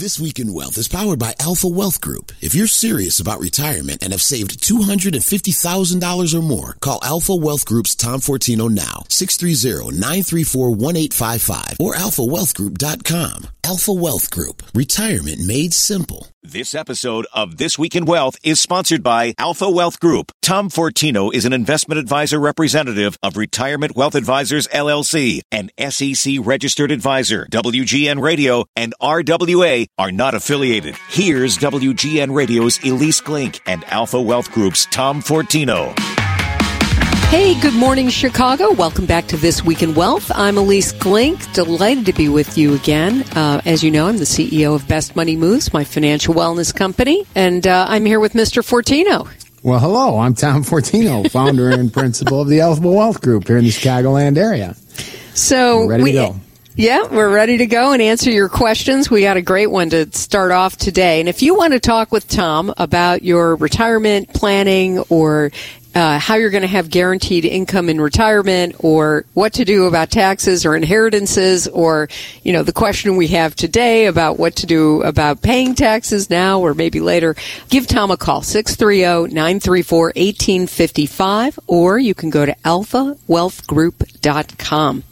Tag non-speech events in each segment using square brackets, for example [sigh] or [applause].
This Week in Wealth is powered by Alpha Wealth Group. If you're serious about retirement and have saved $250,000 or more, call Alpha Wealth Group's Tom Fortino now, 630-934-1855 or alphawealthgroup.com. Alpha Wealth Group. Retirement made simple. This episode of This Week in Wealth is sponsored by Alpha Wealth Group. Tom Fortino is an investment advisor representative of Retirement Wealth Advisors LLC, an SEC registered advisor. WGN Radio and RWA are not affiliated. Here's WGN Radio's Ilyce Glink and Alpha Wealth Group's Tom Fortino. Hey, good morning, Chicago. Welcome back to This Week in Wealth. I'm Ilyce Glink. Delighted to be with you again. Uh, as you know, I'm the CEO of Best Money Moves, my financial wellness company, and uh, I'm here with Mr. Fortino. Well, hello. I'm Tom Fortino, founder and principal of the Alpha Wealth Group here in the Chicagoland area. So, We're ready we, to go. Yeah, we're ready to go and answer your questions. We got a great one to start off today. And if you want to talk with Tom about your retirement planning or uh, how you're going to have guaranteed income in retirement or what to do about taxes or inheritances or, you know, the question we have today about what to do about paying taxes now or maybe later, give Tom a call, 630-934-1855 or you can go to alphawealthgroup.com.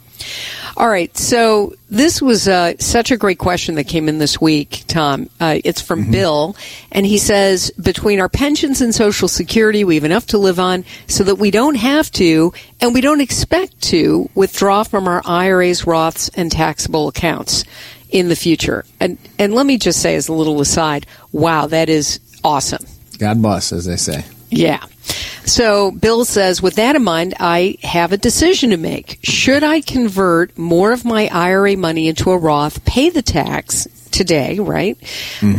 All right, so this was uh, such a great question that came in this week, Tom. Uh, it's from Mm-hmm. Bill, and he says, between our pensions and Social Security, we have enough to live on so that we don't have to, and we don't expect to, withdraw from our IRAs, Roths, and taxable accounts in the future. And and let me just say, as a little aside, wow, that is awesome. God bless, as they say. Yeah. So Bill says, with that in mind, I have a decision to make. Should I convert more of my IRA money into a Roth, pay the tax today, right?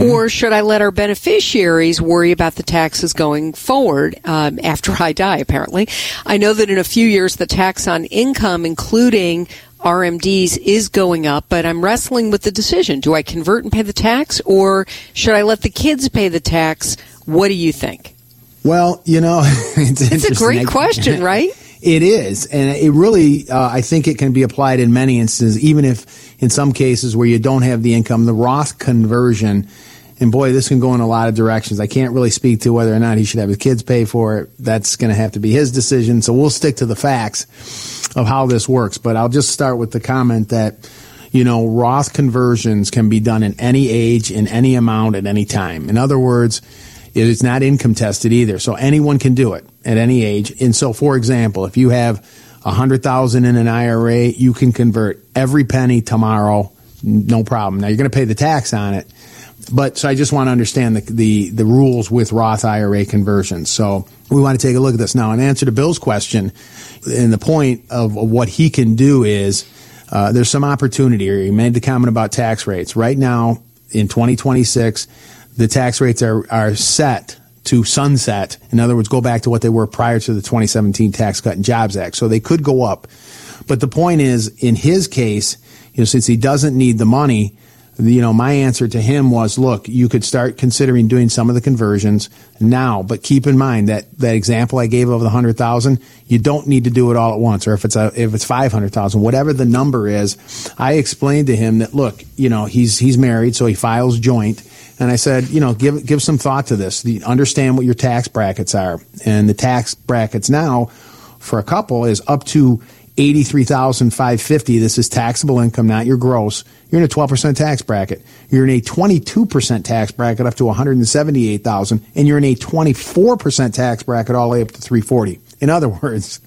Or should I let our beneficiaries worry about the taxes going forward um, after I die, apparently? I know that in a few years, the tax on income, including RMDs is going up, but I'm wrestling with the decision. Do I convert and pay the tax or should I let the kids pay the tax? What do you think? Well, you know, [laughs] it's, It's a great question, [laughs] right? It is, and it really, uh, I think it can be applied in many instances, even if in some cases where you don't have the income, the Roth conversion, and boy, this can go in a lot of directions. I can't really speak to whether or not he should have his kids pay for it. That's going to have to be his decision. So we'll stick to the facts of how this works. But I'll just start with the comment that, you know, Roth conversions can be done in any age, in any amount, at any time. In other words, it is not income tested either. So anyone can do it at any age. And so, for example, if you have a hundred thousand in an IRA, you can convert every penny tomorrow, no problem. Now you're going to pay the tax on it, but so I just want to understand the, the the rules with Roth IRA conversions. So we want to take a look at this now. In answer to Bill's question, and the point of, what he can do is uh, there's some opportunity here. He made the comment about tax rates. Right now, in 2026, the tax rates are, are set to sunset. In other words, go back to what they were prior to the 2017 Tax Cut and Jobs Act. So they could go up. But the point is, in his case, you know, since he doesn't need the money, you know, my answer to him was, look, you could start considering doing some of the conversions now, but keep in mind that that example I gave of the hundred thousand, you don't need to do it all at once, or if it's a, if it's five hundred thousand, whatever the number is. I explained to him that, look, you know, he's he's married, so he files joint. And I said, you know, give give some thought to this. The, understand what your tax brackets are, and the tax brackets now for a couple is up to eighty-three thousand five fifty. This is taxable income, not your gross. You're in a twelve percent tax bracket. You're in a twenty-two percent tax bracket up to one hundred and seventy-eight thousand, and you're in a twenty-four percent tax bracket all the way up to three forty. In other [laughs] words,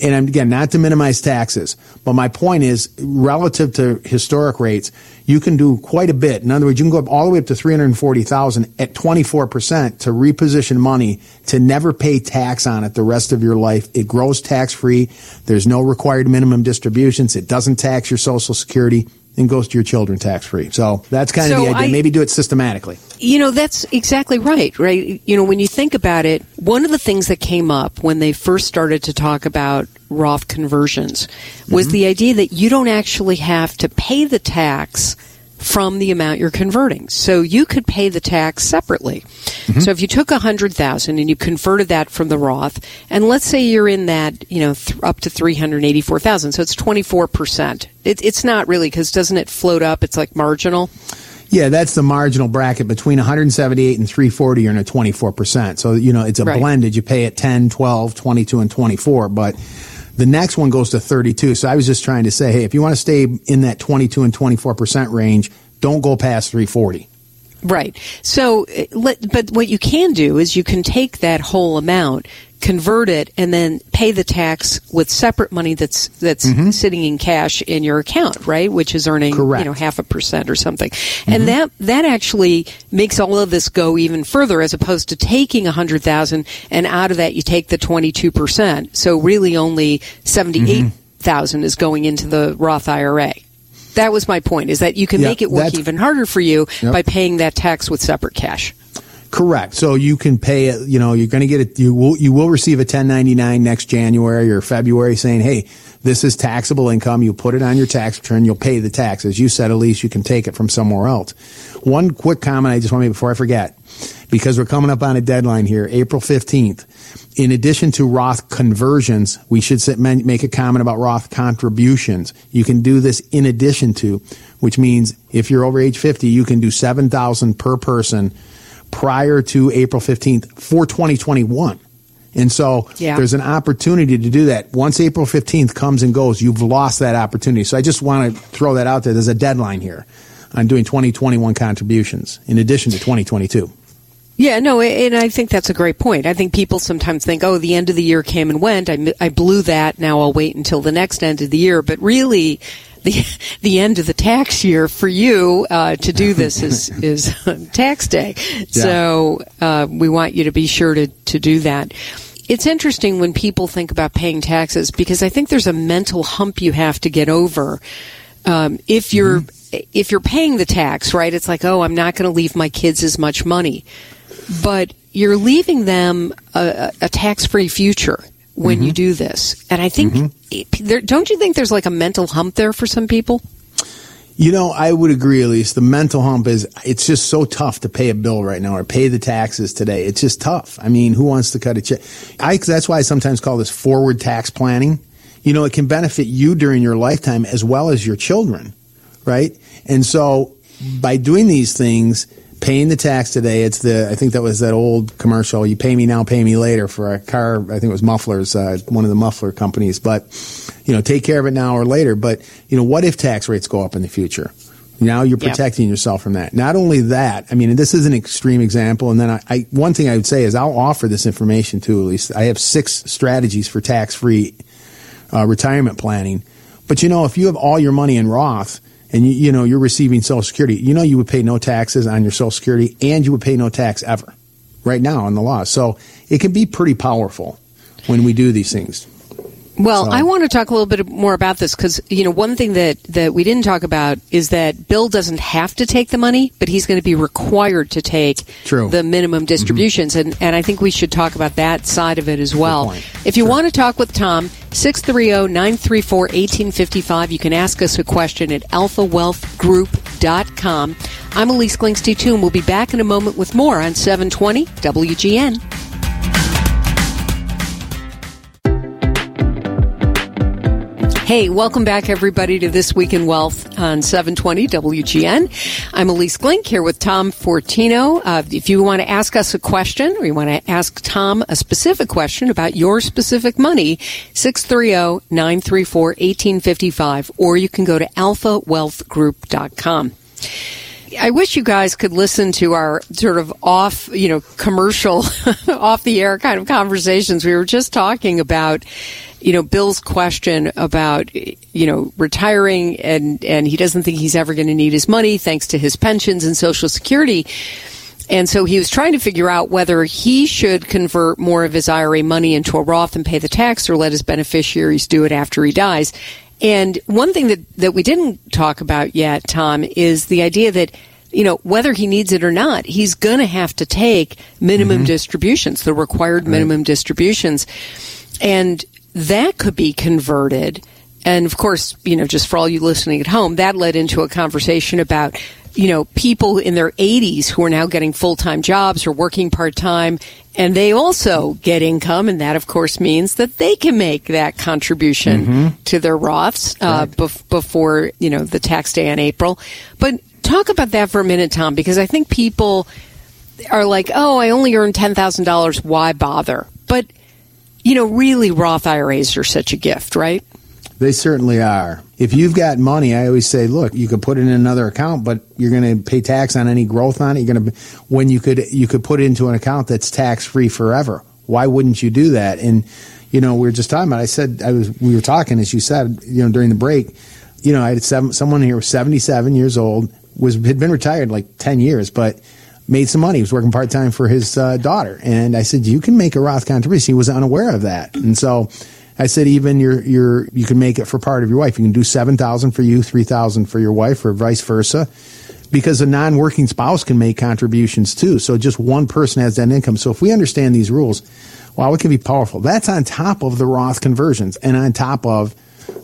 and again, not to minimize taxes, but my point is relative to historic rates, you can do quite a bit. In other words, you can go up all the way up to 340,000 at 24% to reposition money to never pay tax on it the rest of your life. It grows tax free. There's no required minimum distributions. It doesn't tax your social security and goes to your children tax free. So that's kind of the idea. I- Maybe do it systematically. You know, that's exactly right, right? You know, when you think about it, one of the things that came up when they first started to talk about Roth conversions was Mm-hmm. the idea that you don't actually have to pay the tax from the amount you're converting. So you could pay the tax separately. Mm-hmm. So if you took a hundred thousand and you converted that from the Roth, and let's say you're in that, you know, th- up to three hundred eighty-four thousand, so it's twenty-four percent. It, it's not really because doesn't it float up? It's like marginal. Yeah, that's the marginal bracket between 178 and 340 you're in a 24%. So, you know, it's a Right. blended. You pay at 10, 12, 22 and 24, but the next one goes to 32. So I was just trying to say, hey, if you want to stay in that 22 and 24% range, don't go past 340. Right. So, uh, but what you can do is you can take that whole amount, convert it, and then pay the tax with separate money that's that's mm-hmm. sitting in cash in your account, right? Which is earning Correct. you know half a percent or something, and mm-hmm. that that actually makes all of this go even further, as opposed to taking a hundred thousand and out of that you take the twenty two percent. So really, only seventy mm-hmm. is going into the Roth IRA. That was my point: is that you can Yeah, make it work even harder for you Yep. by paying that tax with separate cash. Correct. So you can pay it, you know, you're going to get it, you will, you will receive a 1099 next January or February saying, hey, this is taxable income. You put it on your tax return. You'll pay the tax. As you said, at least you can take it from somewhere else. One quick comment I just want to make before I forget, because we're coming up on a deadline here, April 15th. In addition to Roth conversions, we should make a comment about Roth contributions. You can do this in addition to, which means if you're over age 50, you can do 7,000 per person prior to April 15th for 2021. And so Yeah. there's an opportunity to do that. Once April 15th comes and goes, you've lost that opportunity. So I just want to throw that out there. There's a deadline here on doing 2021 contributions in addition to 2022. Yeah, no, and I think that's a great point. I think people sometimes think, oh, the end of the year came and went. I, I blew that. Now I'll wait until the next end of the year. But really, [laughs] the the end of the tax year for you uh, to do this [laughs] is is tax day. So uh, we want you to be sure to to do that. It's interesting when people think about paying taxes because I think there's a mental hump you have to get over. Um, if you're if you're paying the tax, right? It's like, oh, I'm not going to leave my kids as much money but you're leaving them a, a tax-free future when you mm-hmm. do this. And I think, mm-hmm. it- there, don't you think there's like a mental hump there for some people? You know, I would agree, at least. The mental hump is, it's just so tough to pay a bill right now or pay the taxes today. It's just tough. I mean, who wants to cut a check? I, that's why I sometimes call this forward tax planning. You know, it can benefit you during your lifetime as well as your children, right? And so by doing these things, paying the tax today, it's the, I think that was that old commercial, you pay me now, pay me later for a car, I think it was mufflers, uh, one of the muffler companies, but, you know, take care of it now or later. But, you know, what if tax rates go up in the future? Now you're protecting yourself from that. Not only that, I mean, this is an extreme example. And then I, I, one thing I would say is I'll offer this information too, at least. I have six strategies for tax free uh, retirement planning. But you know, if you have all your money in Roth and you, you know you're receiving Social Security, you know you would pay no taxes on your Social Security, and you would pay no tax ever, right now in the law. So it can be pretty powerful when we do these things. Well, So- I want to talk a little bit more about this because you know one thing that that we didn't talk about is that Bill doesn't have to take the money, but he's going to be required to take True. the minimum mm-hmm. distributions, and and I think we should talk about that side of it as well. If you want to talk with Tom, oh, 630-934-1855. You can ask us a question at alphawealthgroup.com. I'm Ilyce Klingsty too, and we'll be back in a moment with more on 720 WGN. Hey, welcome back everybody to This Week in Wealth on 720 WGN. I'm Ilyce Glink here with Tom Fortino. Uh, if you want to ask us a question or you want to ask Tom a specific question about your specific money, 630-934-1855 or you can go to alphawealthgroup.com. I wish you guys could listen to our sort of off, you know, commercial, [laughs] off the air kind of conversations. We were just talking about, you know, Bill's question about, you know, retiring and, and he doesn't think he's ever going to need his money thanks to his pensions and social security. And so he was trying to figure out whether he should convert more of his IRA money into a Roth and pay the tax or let his beneficiaries do it after he dies. And one thing that, that we didn't talk about yet, Tom, is the idea that, you know, whether he needs it or not, he's going to have to take minimum mm-hmm. distributions, the required minimum distributions. And that could be converted. And of course, you know, just for all you listening at home, that led into a conversation about, you know, people in their 80s who are now getting full time jobs or working part time, and they also get income. And that, of course, means that they can make that contribution to their Roths uh, bef- before, you know, the tax day in April. But talk about that for a minute, Tom, because I think people are like, oh, I only earn $10,000. Why bother? But, you know, really, Roth IRAs are such a gift, right? They certainly are. If you've got money, I always say, look, you could put it in another account, but you're going to pay tax on any growth on it. You're going to when you could you could put it into an account that's tax free forever. Why wouldn't you do that? And you know, we were just talking about. I said I was we were talking as you said, you know, during the break. You know, I had seven, someone here was 77 years old, was had been retired like 10 years, but made some money. He was working part time for his uh, daughter, and I said, "You can make a Roth contribution." He was unaware of that, and so I said, "Even your your you can make it for part of your wife. You can do seven thousand for you, three thousand for your wife, or vice versa." Because a non-working spouse can make contributions too. So just one person has that income. So if we understand these rules, wow, it can be powerful. That's on top of the Roth conversions and on top of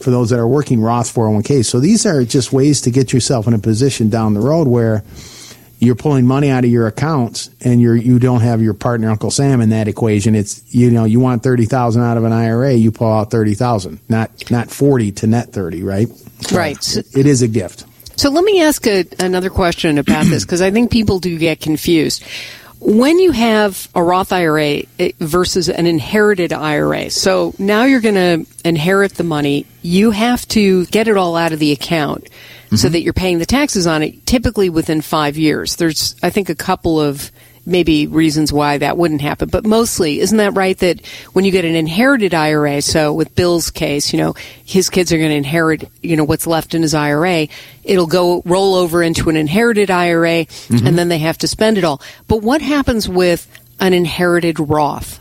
for those that are working Roth 401k. So these are just ways to get yourself in a position down the road where you're pulling money out of your accounts and you're you don't have your partner Uncle Sam in that equation. It's you know you want thirty thousand out of an IRA, you pull out thirty thousand, not not forty to net thirty, right? So right. It is a gift. So let me ask a, another question about this because I think people do get confused. When you have a Roth IRA eh, versus an inherited IRA, so now you're going to inherit the money, you have to get it all out of the account mm-hmm. so that you're paying the taxes on it typically within five years. There's, I think, a couple of maybe reasons why that wouldn't happen. But mostly, isn't that right that when you get an inherited IRA, so with Bill's case, you know, his kids are going to inherit, you know, what's left in his IRA, it'll go roll over into an inherited IRA mm-hmm. and then they have to spend it all. But what happens with an inherited Roth?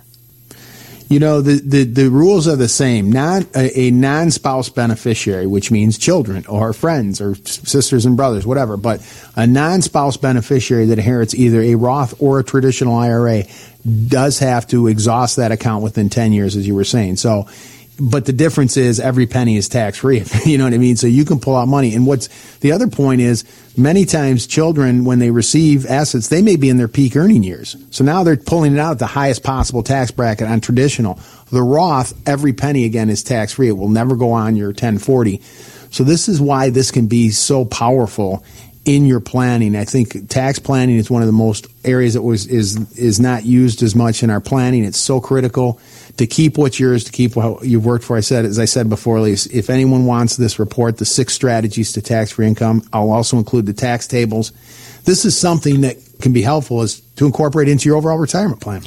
You know, the, the, the rules are the same. Non, a, a non spouse beneficiary, which means children or friends or sisters and brothers, whatever, but a non spouse beneficiary that inherits either a Roth or a traditional IRA does have to exhaust that account within 10 years, as you were saying. So but the difference is every penny is tax free. [laughs] you know what I mean? So you can pull out money. And what's the other point is many times children, when they receive assets, they may be in their peak earning years. So now they're pulling it out at the highest possible tax bracket on traditional. The Roth, every penny again is tax free. It will never go on your 1040. So this is why this can be so powerful in your planning. I think tax planning is one of the most areas that was is is not used as much in our planning. It's so critical to keep what's yours, to keep what you've worked for. I said, as I said before, Lise, if anyone wants this report, the six strategies to tax free income, I'll also include the tax tables. This is something that can be helpful is to incorporate into your overall retirement plan.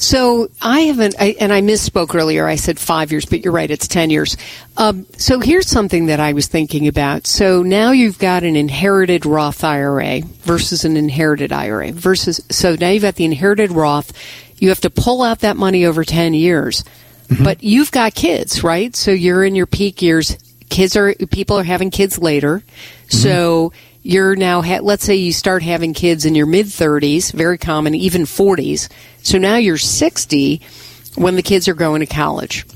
So I haven't, I, and I misspoke earlier. I said five years, but you're right. It's 10 years. Um, so here's something that I was thinking about. So now you've got an inherited Roth IRA versus an inherited IRA versus, so now you've got the inherited Roth you have to pull out that money over 10 years. Mm-hmm. But you've got kids, right? So you're in your peak years. Kids are, people are having kids later. Mm-hmm. So you're now, ha- let's say you start having kids in your mid 30s, very common, even 40s. So now you're 60 when the kids are going to college.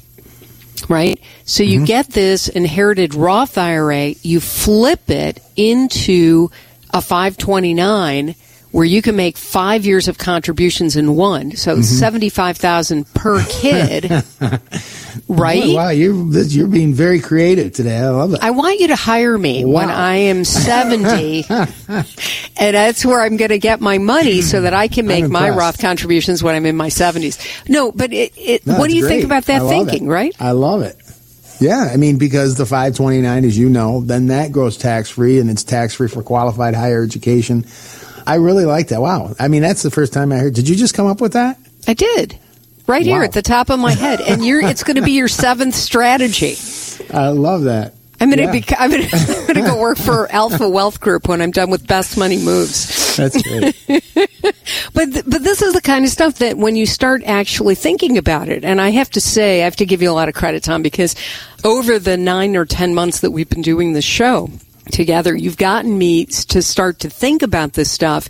Right? So you mm-hmm. get this inherited Roth IRA, you flip it into a 529 where you can make five years of contributions in one. So mm-hmm. 75,000 per kid. [laughs] right? Wow, you're, you're being very creative today. I love it. I want you to hire me wow. when I am 70. [laughs] and that's where I'm going to get my money so that I can make my Roth contributions when I'm in my 70s. No, but it, it, no, what do you great. think about that thinking, it. right? I love it. Yeah, I mean, because the 529, as you know, then that grows tax free and it's tax free for qualified higher education. I really like that. Wow. I mean, that's the first time I heard. Did you just come up with that? I did. Right wow. here at the top of my head. And you're, it's going to be your seventh strategy. I love that. I'm going to yeah. be, I'm going to go work for Alpha Wealth Group when I'm done with Best Money Moves. That's great. [laughs] but, th- but this is the kind of stuff that when you start actually thinking about it, and I have to say, I have to give you a lot of credit, Tom, because over the nine or ten months that we've been doing this show, together. You've gotten me to start to think about this stuff.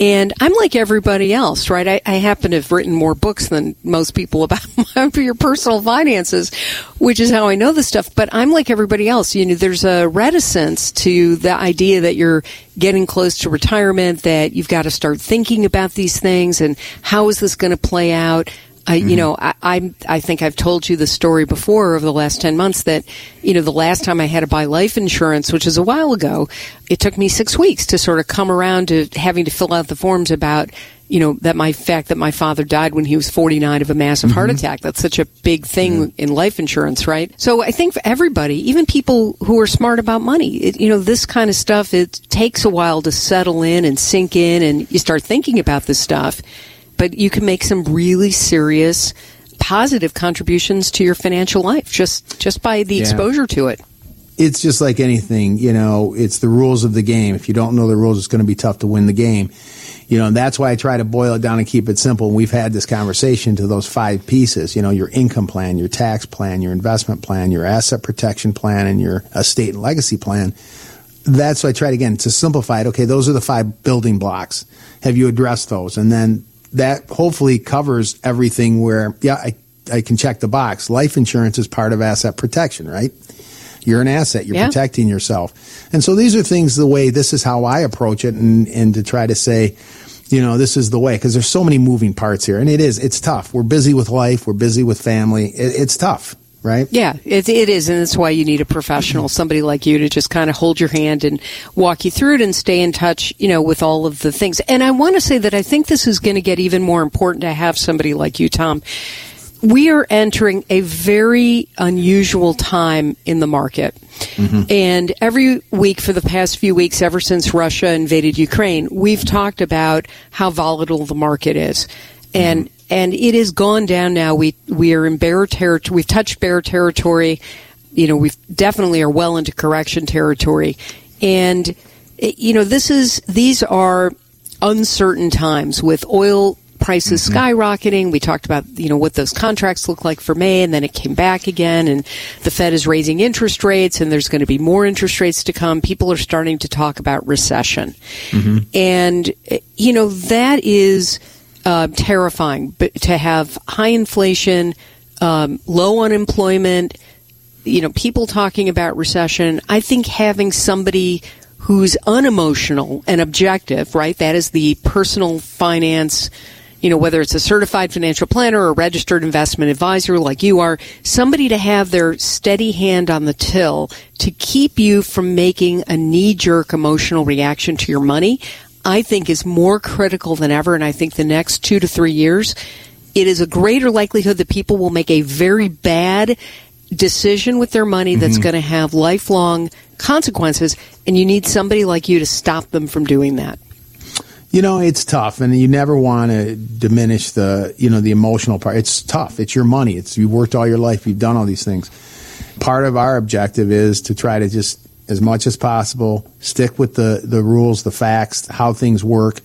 And I'm like everybody else, right? I, I, happen to have written more books than most people about [laughs] your personal finances, which is how I know this stuff. But I'm like everybody else. You know, there's a reticence to the idea that you're getting close to retirement, that you've got to start thinking about these things and how is this going to play out. I, you mm-hmm. know, I, I, I think I've told you the story before over the last 10 months that, you know, the last time I had to buy life insurance, which is a while ago, it took me six weeks to sort of come around to having to fill out the forms about, you know, that my fact that my father died when he was 49 of a massive heart mm-hmm. attack. That's such a big thing in life insurance, right? So I think for everybody, even people who are smart about money, it, you know, this kind of stuff, it takes a while to settle in and sink in and you start thinking about this stuff but you can make some really serious positive contributions to your financial life just just by the Yeah. exposure to it. it's just like anything, you know, it's the rules of the game. If you don't know the rules, it's going to be tough to win the game. You know, and that's why I try to boil it down and keep it simple. And we've had this conversation to those five pieces, you know, your income plan, your tax plan, your investment plan, your asset protection plan, and your estate and legacy plan. That's why I tried again to simplify it. Okay, those are the five building blocks. Have you addressed those? And then that hopefully covers everything where, yeah, I, I can check the box. Life insurance is part of asset protection, right? You're an asset. You're Yeah. protecting yourself. And so these are things the way this is how I approach it and, and to try to say, you know, this is the way because there's so many moving parts here and it is, it's tough. We're busy with life. We're busy with family. It, it's tough, right? Yeah, it, it is, and that's why you need a professional, mm-hmm. somebody like you, to just kind of hold your hand and walk you through it and stay in touch, you know, with all of the things. And I want to say that I think this is going to get even more important to have somebody like you, Tom. We are entering a very unusual time in the market. Mm-hmm. And every week for the past few weeks, ever since Russia invaded Ukraine, we've talked about how volatile the market is. And mm-hmm. And it has gone down now. We we are in bear territory. We've touched bear territory. You know, we've definitely are well into correction territory. And you know, this is these are uncertain times with oil prices skyrocketing. We talked about, you know, what those contracts look like for May and then it came back again and the Fed is raising interest rates and there's going to be more interest rates to come. People are starting to talk about recession. And, eh, you know, that is uh, terrifying but to have high inflation, um, low unemployment, you know, people talking about recession. I think having somebody who's unemotional and objective, right? That is the personal finance, you know, whether it's a certified financial planner or a registered investment advisor like you are, somebody to have their steady hand on the till to keep you from making a knee jerk emotional reaction to your money, I think is more critical than ever. And I think the next two to three years, it is a greater likelihood that people will make a very bad decision with their money that's mm-hmm. going to have lifelong consequences, and you need somebody like you to stop them from doing that. You know, it's tough, and you never want to diminish the, you know, the emotional part. It's tough. It's your money. It's you worked all your life. You've done all these things. Part of our objective is to try to just, as much as possible, stick with the the rules, the facts, how things work,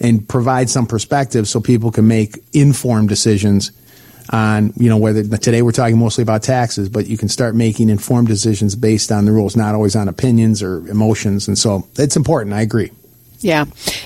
and provide some perspective so people can make informed decisions on, you know, whether today we're talking mostly about taxes, but you can start making informed decisions based on the rules, not always on opinions or emotions. And so it's important. I agree. Yeah,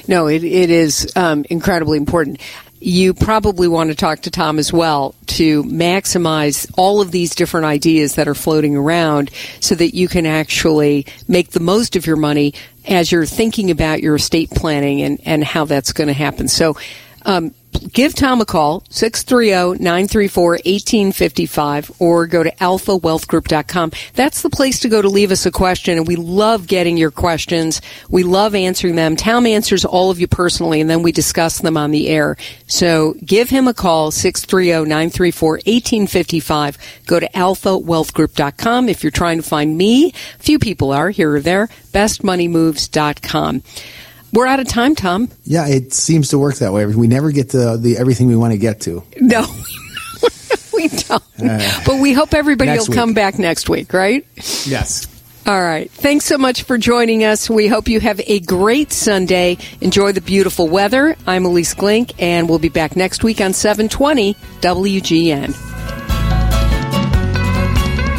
no, it, it is um, incredibly important. You probably want to talk to Tom as well to maximize all of these different ideas that are floating around so that you can actually make the most of your money as you're thinking about your estate planning and, and how that's going to happen. So, um, give Tom a call, 630-934-1855, or go to alphawealthgroup.com. That's the place to go to leave us a question, and we love getting your questions. We love answering them. Tom answers all of you personally, and then we discuss them on the air. So give him a call, 630-934-1855. Go to alphawealthgroup.com. If you're trying to find me, few people are here or there, bestmoneymoves.com. We're out of time, Tom. Yeah, it seems to work that way. We never get to the everything we want to get to. No, [laughs] we don't. Uh, but we hope everybody will come back next week, right? Yes. All right. Thanks so much for joining us. We hope you have a great Sunday. Enjoy the beautiful weather. I'm Ilyce Glink, and we'll be back next week on 720 WGN.